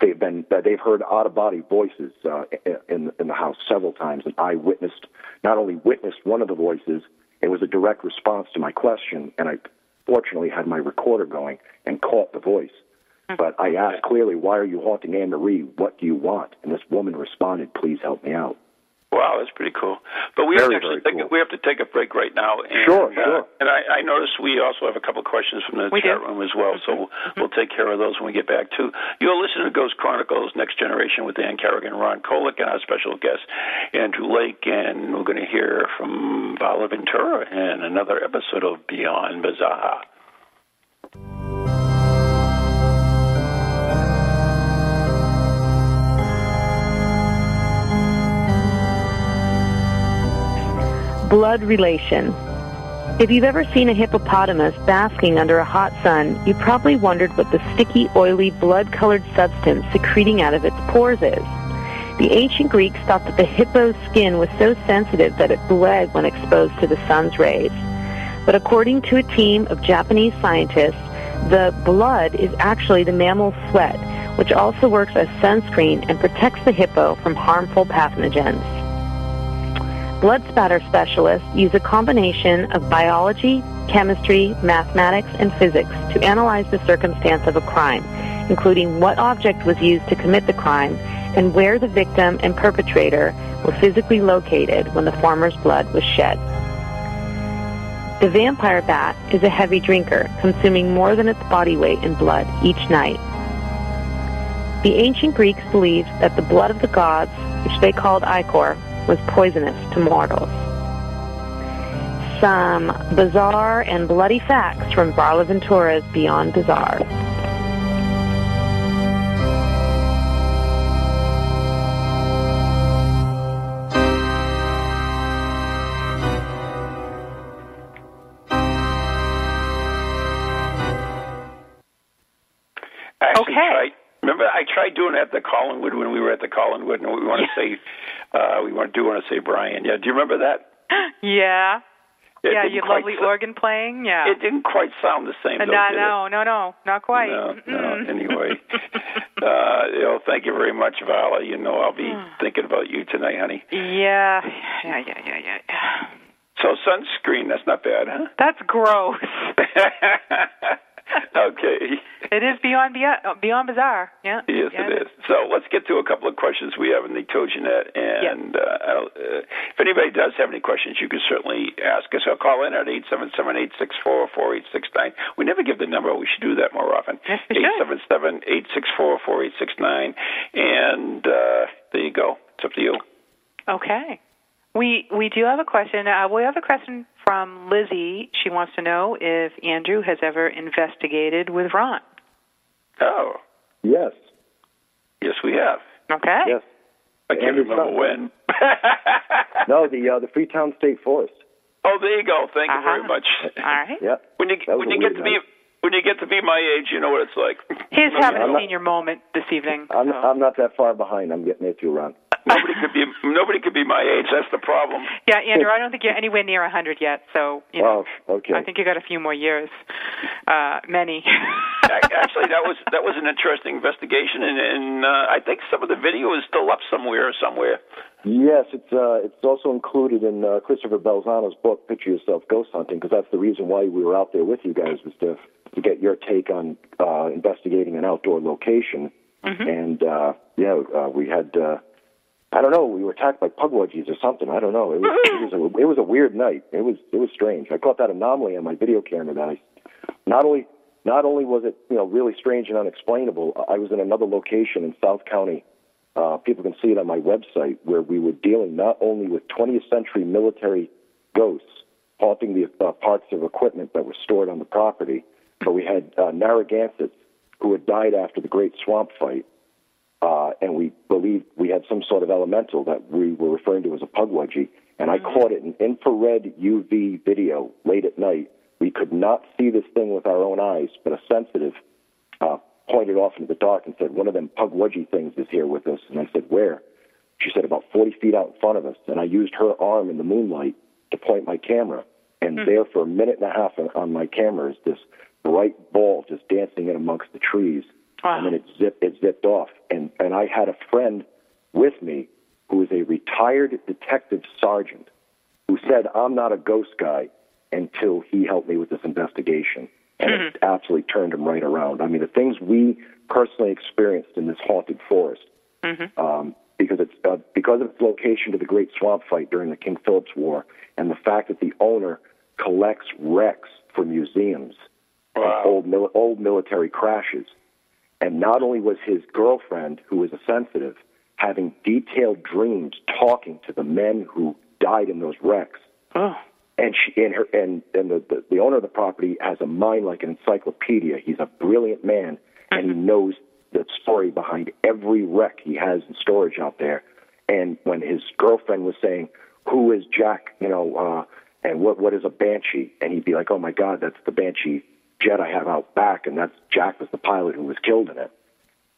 They've been that they've heard out of body voices uh, in in the house several times. And I witnessed not only witnessed one of the voices it was a direct response to my question. And I fortunately had my recorder going and caught the voice but I asked clearly why are you haunting Anne Marie what do you want and this woman responded please help me out Wow, that's pretty cool. But we have to actually take cool. a, we have to take a break right now. And, Sure, uh, sure. and I, I noticed we also have a couple of questions from the We chat do. room as well, so we'll, we'll take care of those when we get back too. You're listening to Ghost Chronicles Next Generation with Ann Kerrigan, Ron Kolek, and our special guest Andrew Lake, and we're going to hear from Varla Ventura in another episode of Beyond Bizarre. Blood relation. If you've ever seen a hippopotamus basking under a hot sun, you probably wondered what the sticky, oily, blood-colored substance secreting out of its pores is. The ancient Greeks thought that the hippo's skin was so sensitive that it bled when exposed to the sun's rays. But according to a team of Japanese scientists, the blood is actually the mammal's sweat, which also works as sunscreen and protects the hippo from harmful pathogens. Blood spatter specialists use a combination of biology, chemistry, mathematics, and physics to analyze the circumstance of a crime, including what object was used to commit the crime and where the victim and perpetrator were physically located when the former's blood was shed. The vampire bat is a heavy drinker, consuming more than its body weight in blood each night. The ancient Greeks believed that the blood of the gods, which they called ichor, was poisonous to mortals. Some bizarre and bloody facts from Varla Ventura's Beyond Bizarre. Actually Okay. tried. Remember, I tried doing it at the Collinwood when we were at the Collinwood, and we want to say, uh, we want do want to say Brian. Yeah, do you remember that? Yeah. It yeah, your lovely sa- organ playing. Yeah. It didn't quite sound the same. Uh, though, no, no, no, no, not quite. No, no. Anyway, uh, you know, thank you very much, Varla. You know, I'll be thinking about you tonight, honey. Yeah, yeah, yeah, yeah, yeah, yeah. So sunscreen, that's not bad, huh? That's gross. okay. It is beyond beyond, beyond bizarre. Yeah. Yes, yeah, it is. So let's get to a couple of questions we have in the TogiNet. And uh, uh, if anybody does have any questions, you can certainly ask us. I'll call in at 877-864-4869. We never give the number. We should do that more often. Yes, we should. 877-864-4869. And uh, there you go. It's up to you. Okay. We we do have a question. Uh, we have a question from Lizzie. She wants to know if Andrew has ever investigated with Ron. Oh, Yes. yes, we have. Okay. Yes. I can't Andrew remember Scott. when. No, the uh, the Freetown State Forest. oh, there you go. Thank you very Uh-huh. much. All right. Yeah. When you when you get weird to be when you get to be my age, you know what it's like. He's having I'm a not- senior moment this evening. I'm so. I'm not that far behind. I'm getting it too, Ron. Nobody could be nobody could be my age. That's the problem. yeah, Andrew, I don't think you're anywhere near a 100 yet, so you know. Oh, okay. I think you got a few more years. Uh, many. Actually, that was that was an interesting investigation, and, and uh, I think some of the video is still up somewhere. Somewhere. Yes, it's uh, it's also included in uh, Christopher Balzano's book, Picture Yourself Ghost Hunting, because that's the reason why we were out there with you guys was to to get your take on uh, investigating an outdoor location. And uh, yeah, uh, we had uh, I don't know, we were attacked by pukwudgies or something. I don't know. It was it was a, it was a weird night. It was it was strange. I caught that anomaly on my video camera. That I not only not only was it you know really strange and unexplainable, I was in another location in South County uh, people can see it on my website where we were dealing not only with 20th century military ghosts haunting the uh, parts of equipment that were stored on the property, but we had uh, Narragansetts who had died after the Great Swamp Fight, uh, and we believed we had some sort of elemental that we were referring to as a pukwudgie, and I caught it in infrared UV video late at night. We could not see this thing with our own eyes, but a sensitive uh, pointed off into the dark and said, "One of them pukwudgie things is here with us." And I said, "Where?" She said, "About 40 feet out in front of us." And I used her arm in the moonlight to point my camera. And there, for a minute and a half on, on my camera, is this bright ball just dancing in amongst the trees. And then it zipped, it zipped off. And and I had a friend with me who is a retired detective sergeant who said, "I'm not a ghost guy," until he helped me with this investigation and it absolutely turned him right around. I mean, the things we personally experienced in this haunted forest, um, because it's uh, because of its location to the Great Swamp Fight during the King Philip's War, and the fact that the owner collects wrecks for museums Wow. old mil- old military crashes, and not only was his girlfriend, who was a sensitive, having detailed dreams talking to the men who died in those wrecks oh. and she and her and and the, the the owner of the property has a mind like an encyclopedia. He's a brilliant man, and he knows the story behind every wreck he has in storage out there. And when his girlfriend was saying, "Who is Jack?" you know, uh, and what what is a banshee? And he'd be like, "Oh my God, that's the banshee jet I have out back, and that's Jack was the pilot who was killed in it."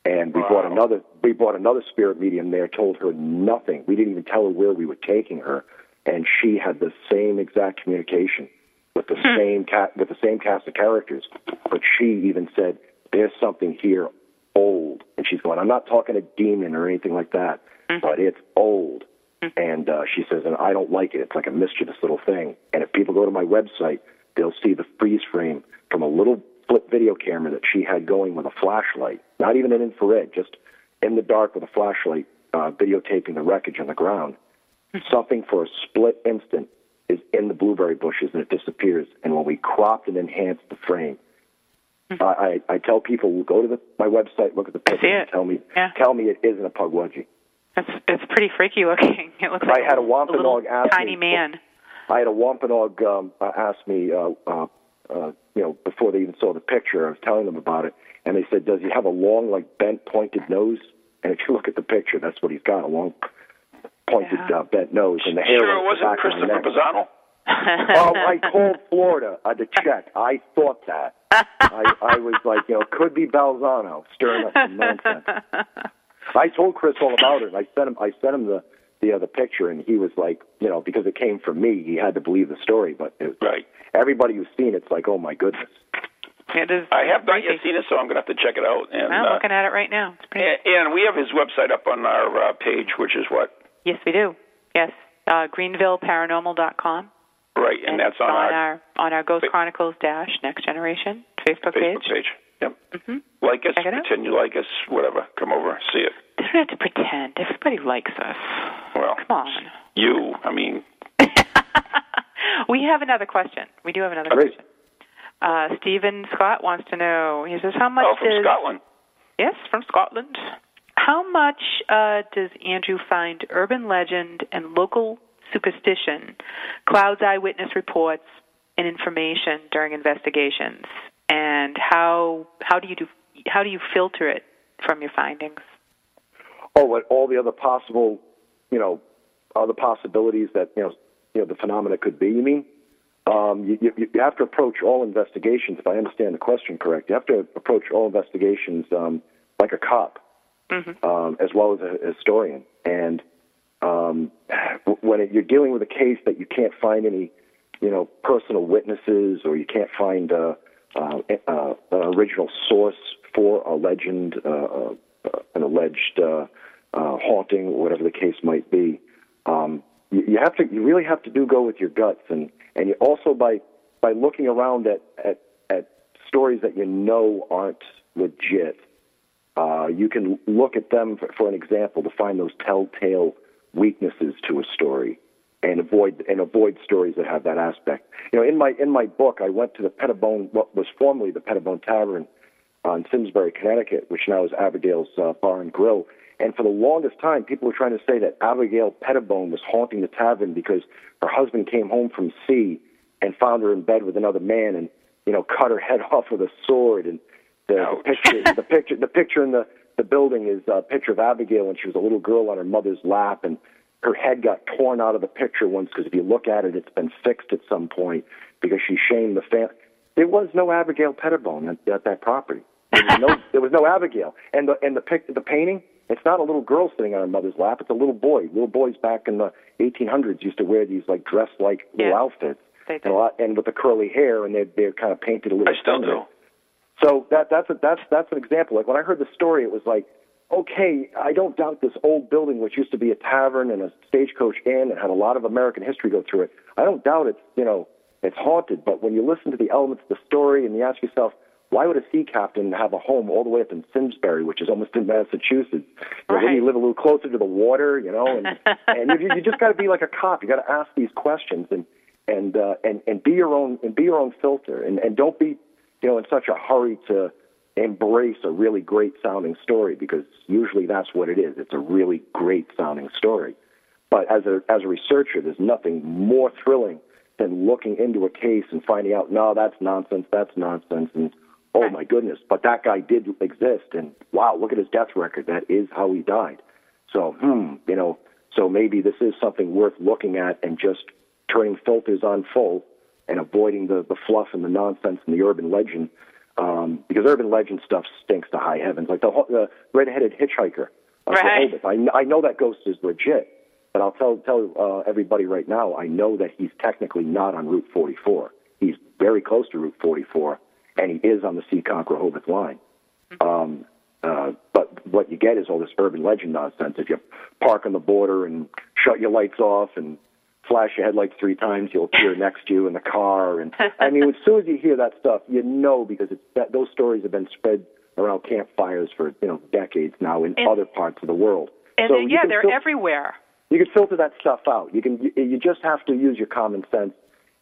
And we brought another we brought another spirit medium there, told her nothing. We didn't even tell her where we were taking her, and she had the same exact communication with the hmm. same cat with the same cast of characters. But she even said, "There's something here old," and she's going, "I'm not talking a demon or anything like that, hmm. but it's old." Hmm. And uh, she says, "And I don't like it. It's like a mischievous little thing." And if people go to my website, they'll see the freeze frame from a little flip video camera that she had going with a flashlight, not even an infrared, just in the dark with a flashlight, uh, videotaping the wreckage on the ground. Something for a split instant is in the blueberry bushes and it disappears. And when we cropped and enhanced the frame, I, I, I tell people go to the, my website, look at the picture, and tell me Yeah. tell me it isn't a pukwudgie. That's it's pretty freaky looking. It looks like I had a little Wampanoag ask tiny man. I had a Wampanoag um, uh, ask me, uh, uh, uh, you know, before they even saw the picture. I was telling them about it, and they said, "Does he have a long, like bent, pointed nose?" And if you look at the picture, that's what he's got—a long, pointed, Yeah. uh, bent nose, and the hair. Sure, it wasn't back of the Christopher neck. Pisano. Oh, I called Florida uh, to check. I thought that. I, I was like, you know, could be Balzano stirring up some nonsense. I told Chris all about it. I sent him. I sent him the the other picture, and he was like, you know, because it came from me, he had to believe the story. But it, Right. everybody who's seen it's like, oh my goodness. It is. I have not yet seen it, so I'm going to have to check it out. And I'm uh, looking at it right now. It's pretty. and, and we have his website up on our uh, page, which is what Yes, we do. Yes, uh, GreenvilleParanormal.com. right, and, and that's on, on our, our on our Ghost Chronicles dash Next Generation Facebook, Facebook page. page. Yep. hmm Like us, Check out. pretend you like us, whatever. Come over, see it. They don't have to pretend. Everybody likes us. Well, Come on. you. I mean, we have another question. We do have another Great. question. Uh, Stephen Scott wants to know. He says, "How much oh, from does Scotland. yes from Scotland? How much uh, does Andrew find urban legend and local superstition clouds eyewitness reports and information during investigations, and how how do you do how do you filter it from your findings? Oh, what all the other possible, you know, other possibilities that you know, you know, the phenomena could be. You mean? Um, you, you, you have to approach all investigations. If I understand the question correct, you have to approach all investigations um, like a cop, mm-hmm. um, as well as a, historian. And um, when it, you're dealing with a case that you can't find any, you know, personal witnesses, or you can't find uh, uh, uh, an original source for a legend, uh, uh, an alleged uh, uh, haunting, whatever the case might be. Um, you, you have to, you really have to do go with your guts, and and you also by by looking around at at, at stories that you know aren't legit. Uh, you can look at them for, for an example to find those telltale weaknesses to a story and avoid and avoid stories that have that aspect. You know, in my in my book, I went to the Pettibone, what was formerly the Pettibone Tavern on Simsbury, Connecticut, which now is Abigail's uh, Bar and Grill. And for the longest time, people were trying to say that Abigail Pettibone was haunting the tavern because her husband came home from sea and found her in bed with another man and you know cut her head off with a sword. And the, the picture, the picture, the picture in the the building is a picture of Abigail when she was a little girl on her mother's lap, and her head got torn out of the picture once because if you look at it, it's been fixed at some point because she shamed the family. There was no Abigail Pettibone at, at that property. There was no, there was no Abigail, and the and the pic, the painting. It's not a little girl sitting on her mother's lap. It's a little boy. Little boys back in the 1800s used to wear these like dress-like little outfits, They and a lot, and with the curly hair, and they're they're kind of painted a little. I still feminine. do. So that that's a, that's that's an example. Like when I heard the story, it was like, okay, I don't doubt this old building, which used to be a tavern and a stagecoach inn, and had a lot of American history go through it. I don't doubt it's you know it's haunted. But when you listen to the elements of the story and you ask yourself, why would a sea captain have a home all the way up in Simsbury, which is almost in Massachusetts? You know, Wouldn't you live a little closer to the water? You know, and and you, you just got to be like a cop. You got to ask these questions and and uh, and and be your own and be your own filter and and don't be you know in such a hurry to embrace a really great sounding story because usually that's what it is. It's a really great sounding story. But as a as a researcher, there's nothing more thrilling than looking into a case and finding out, no, that's nonsense, that's nonsense, and oh my goodness, but that guy did exist, and wow, look at his death record. That is how he died. So, hmm, you know, so maybe this is something worth looking at and just turning filters on full and avoiding the, the fluff and the nonsense and the urban legend. Um, because urban legend stuff stinks to high heavens. Like the, the red-headed hitchhiker of Right. I, I know that ghost is legit, but I'll tell tell uh, everybody right now. I know that he's technically not on Route 44. He's very close to Route 44, and he is on the Seekonk Rehoboth line. Um, uh, but what you get is all this urban legend nonsense. If you park on the border and shut your lights off and flash your headlights three times, you'll appear next to you in the car. And I mean, as soon as you hear that stuff, you know because it's that, those stories have been spread around campfires for you know decades now in And- other parts of the world. And so yeah, they're fil- everywhere. you can filter that stuff out. You can you, just have to use your common sense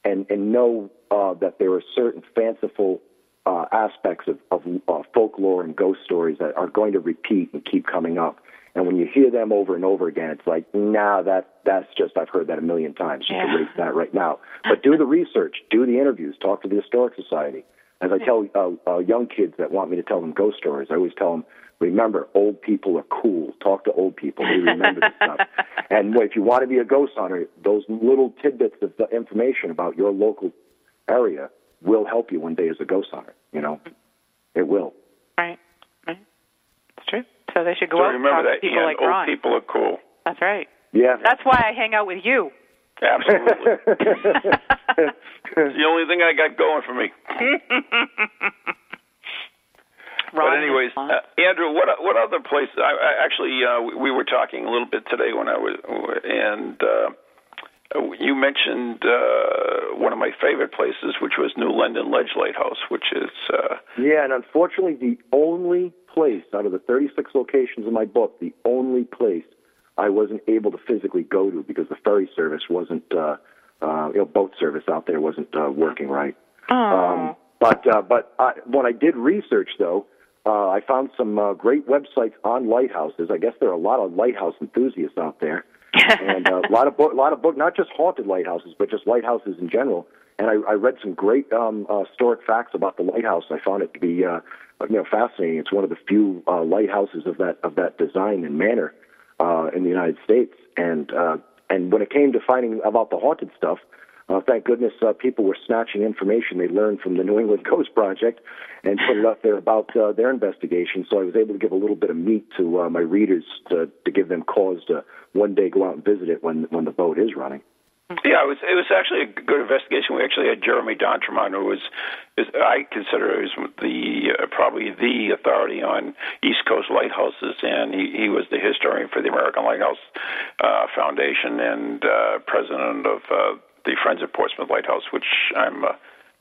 and and know uh, that there are certain fanciful uh, aspects of, of uh, folklore and ghost stories that are going to repeat and keep coming up. And when you hear them over and over again, it's like, nah, that that's just I've heard that a million times. Just Yeah. erase that right now. But do the research, do the interviews, talk to the historic society. As I tell uh, uh, young kids that want me to tell them ghost stories, I always tell them, remember, old people are cool. Talk to old people. They remember this stuff. And if you want to be a ghost hunter, those little tidbits of the information about your local area will help you one day as a ghost hunter. You know, it will. Right. Right. It's true. So they should go So out and remember talk that, to people Ian, like old Ron. people are cool. That's right. Yeah. That's why I hang out with you. Absolutely. it's the only thing I got going for me. but anyways, uh, Andrew, what what other places? I, I actually uh, we- we were talking a little bit today when I was and. Uh, you mentioned uh, one of my favorite places, which was New London Ledge Lighthouse, which is uh, Yeah, and unfortunately, the only place out of the 36 locations in my book, the only place I wasn't able to physically go to because the ferry service wasn't, uh, uh, you know, boat service out there wasn't uh, working right. Um, but uh, but I, when I did research, though, uh, I found some uh, great websites on lighthouses. I guess there are a lot of lighthouse enthusiasts out there. And uh, a lot of book, a lot of book, not just haunted lighthouses, but just lighthouses in general. And I, I read some great um, uh, historic facts about the lighthouse. I found it to be, uh, you know, fascinating. It's one of the few uh, lighthouses of that of that design and manner uh, in the United States. And uh, and when it came to finding about the haunted stuff, uh, thank goodness uh, people were snatching information they learned from the New England Ghost Project and put it up there about uh, their investigation. So I was able to give a little bit of meat to uh, my readers to, to give them cause to one day go out and visit it when when the boat is running. Yeah, it was it was actually a good investigation. We actually had Jeremy D'Entremont, who was, is, I consider is the uh, probably the authority on East Coast lighthouses, and he, he was the historian for the American Lighthouse uh, Foundation and uh, president of uh, the Friends of Portsmouth Lighthouse, which I'm a,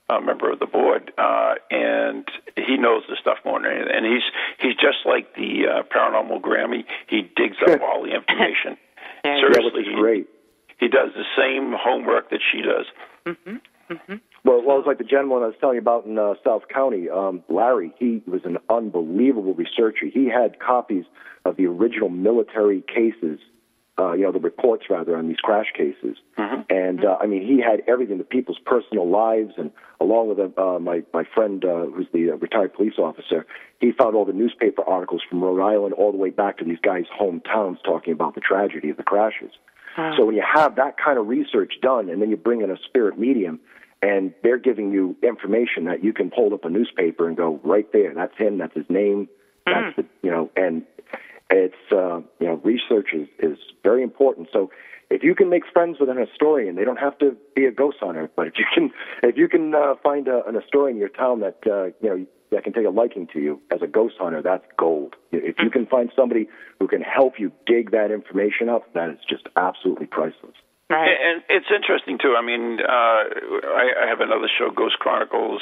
a member of the board, uh, and he knows the stuff more than anything. And he's he's just like the uh, paranormal Grammy. He digs up all the information. Yeah, Seriously, which is great. He, he does the same homework that she does. Mm-hmm. Mm-hmm. Well, well, it's like the gentleman I was telling you about in uh, South County, um, Larry. He was an unbelievable researcher. He had copies of the original military cases, uh, you know, the reports rather on these crash cases. Mm-hmm. And uh, I mean, he had everything, the people's personal lives, and along with uh, my my friend uh, who's the uh, retired police officer, he found all the newspaper articles from Rhode Island all the way back to these guys' hometowns talking about the tragedy of the crashes. So when you have that kind of research done, and then you bring in a spirit medium, and they're giving you information that you can hold up a newspaper and go right there. That's him. That's his name. That's the you know, and it's uh, you know, research is is very important. So if you can make friends with an historian, they don't have to be a ghost hunter, but if you can if you can uh, find a, an historian in your town that uh, you know that can take a liking to you as a ghost hunter, that's gold. If you can find somebody who can help you dig that information up, that is just absolutely priceless. Right. And it's interesting too. I mean, uh, I, I have another show, Ghost Chronicles,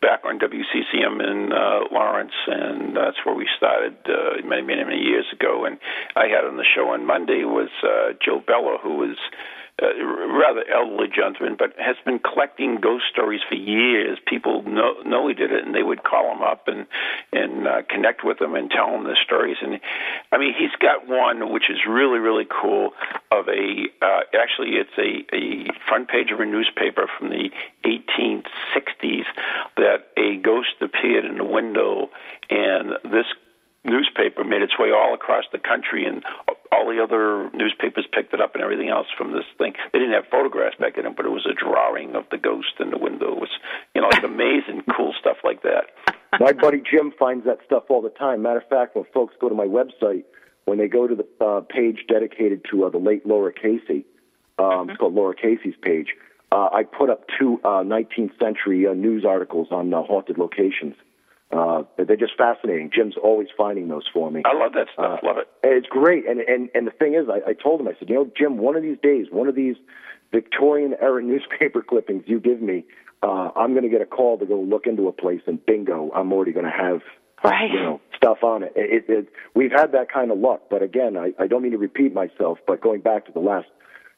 back on WCCM in uh, Lawrence, and that's where we started uh, many, many, many years ago. And I had on the show on Monday was uh, Joe Bella, who was uh, rather elderly gentleman, but has been collecting ghost stories for years. People know know he did it, and they would call him up and and uh, connect with him and tell him the stories. And I mean, he's got one which is really really cool. Of a uh, actually, it's a a front page of a newspaper from the 1860s that a ghost appeared in the window, and this newspaper made its way all across the country and all the other newspapers picked it up and everything else from this thing. They didn't have photographs back then, but it was a drawing of the ghost in the window. It was, you know, like amazing, cool stuff like that. My buddy Jim finds that stuff all the time. Matter of fact, when folks go to my website, when they go to the uh, page dedicated to uh, the late Laura Casey, um, it's called Laura Casey's page, uh, I put up two uh, 19th century uh, news articles on uh, haunted locations. Uh, they're just fascinating. Jim's always finding those for me. I love that stuff. Uh, love it. It's great. And and and the thing is, I, I told him, I said, you know, Jim, one of these days, one of these Victorian era newspaper clippings you give me, uh, I'm going to get a call to go look into a place, and bingo, I'm already going to have Right. you know stuff on it. It, it, it. We've had that kind of luck, but again, I, I don't mean to repeat myself, but going back to the last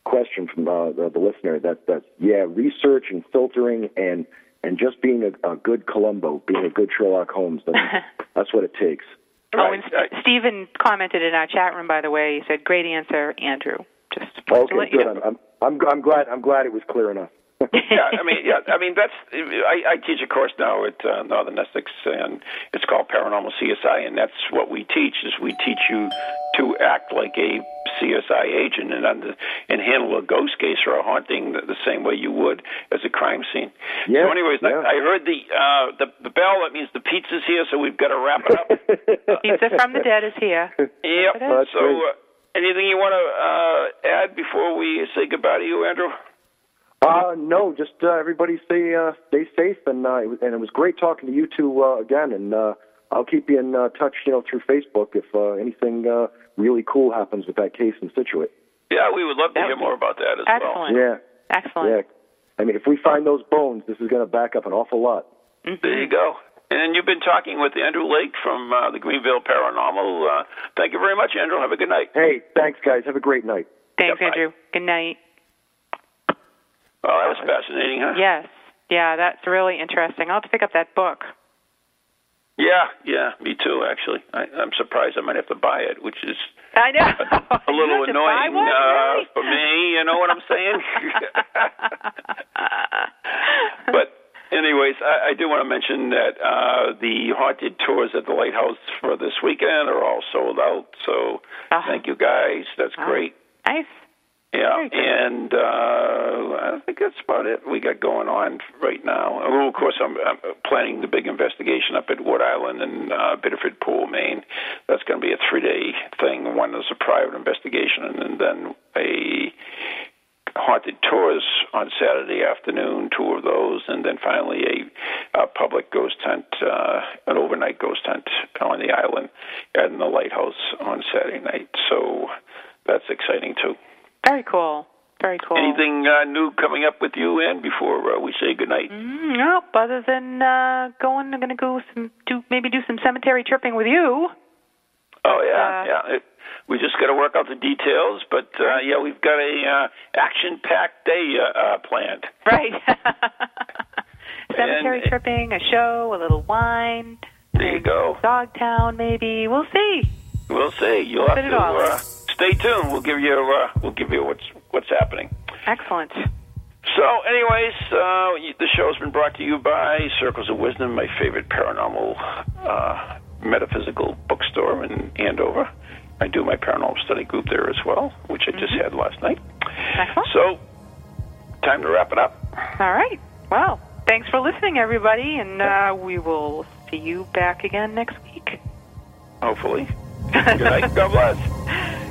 question from uh, the, the listener, that that yeah, research and filtering and and just being a, a good Columbo, being a good Sherlock Holmes, that's, that's what it takes. Oh, and St- Stephen commented in our chat room, by the way. He said, "Great answer, Andrew." Just to Okay, let you good. know. I'm, I'm I'm glad I'm glad it was clear enough. yeah, I mean, yeah, I mean that's. I, I teach a course now at uh, Northern Essex, and it's called Paranormal CSI, and that's what we teach. Is we teach you to act like a CSI agent and under and handle a ghost case or a haunting the, the same way you would as a crime scene. Yeah, so, anyways, yeah. I, I heard the uh, the the bell. That means the pizza's here, so we've got to wrap it up. Pizza from the dead is here. Yep. That's so, uh, anything you want to uh, add before we say goodbye to you, Andrew? Uh, no, just uh, everybody stay uh, stay safe, and uh, it was- and it was great talking to you two uh, again. And uh, I'll keep you in uh, touch, you know, through Facebook if uh, anything uh, really cool happens with that case in Scituate. Yeah, we would love to hear more about that as Excellent. Yeah, Excellent. yeah. I mean, if we find those bones, this is going to back up an awful lot. well. There you go. And you've been talking with Andrew Lake from uh, the Greenville Paranormal. Uh, thank you very much, Andrew. Have a good night. Hey, thanks, guys. Have a great night. Thanks, Yeah. Andrew. Good night. Well, that was fascinating, huh? Yes. Yeah, that's really interesting. I'll have to pick up that book. Yeah, yeah, me too. Actually, I, I'm surprised I might have to buy it, which is I know. a You little have to buy annoying one, uh, really? for me. You know what I'm saying? but anyways, I, I do want to mention that uh, the haunted tours at the lighthouse for this weekend are all sold out. So Ah. thank you guys. That's Ah. great. nice. Yeah, and uh, I think that's about it we got going on right now. Well, of course, I'm, I'm planning the big investigation up at Wood Island and uh, Biddeford Pool, Maine. That's going to be a three-day thing. One is a private investigation, and then a haunted tours on Saturday afternoon, two of those, and then finally a, a public ghost tent, uh, an overnight ghost tent on the island and the lighthouse on Saturday night. So that's exciting too. Very cool. Very cool. Anything uh, new coming up with you, Ann, before uh, we say goodnight? Mm, nope. Other than uh, going, I'm gonna go some do maybe do some cemetery tripping with you. Oh yeah, Uh, yeah. It, we just got to work out the details, but uh, yeah, we've got a uh, action-packed day uh, uh, planned. Right. cemetery And- tripping, a show, a little wine, There you go. Dogtown maybe. We'll see. We'll see. You'll have Put it to uh, stay tuned. We'll give you uh, we'll give you what's what's happening. Excellent. So, anyways, uh, the show's been brought to you by Circles of Wisdom, my favorite paranormal uh, metaphysical bookstore in Andover. I do my paranormal study group there as well, which I just had last night. Excellent. So, time to wrap it up. All right. Well, thanks for listening, everybody, and uh, we will see you back again next week. Hopefully. Good night. God bless.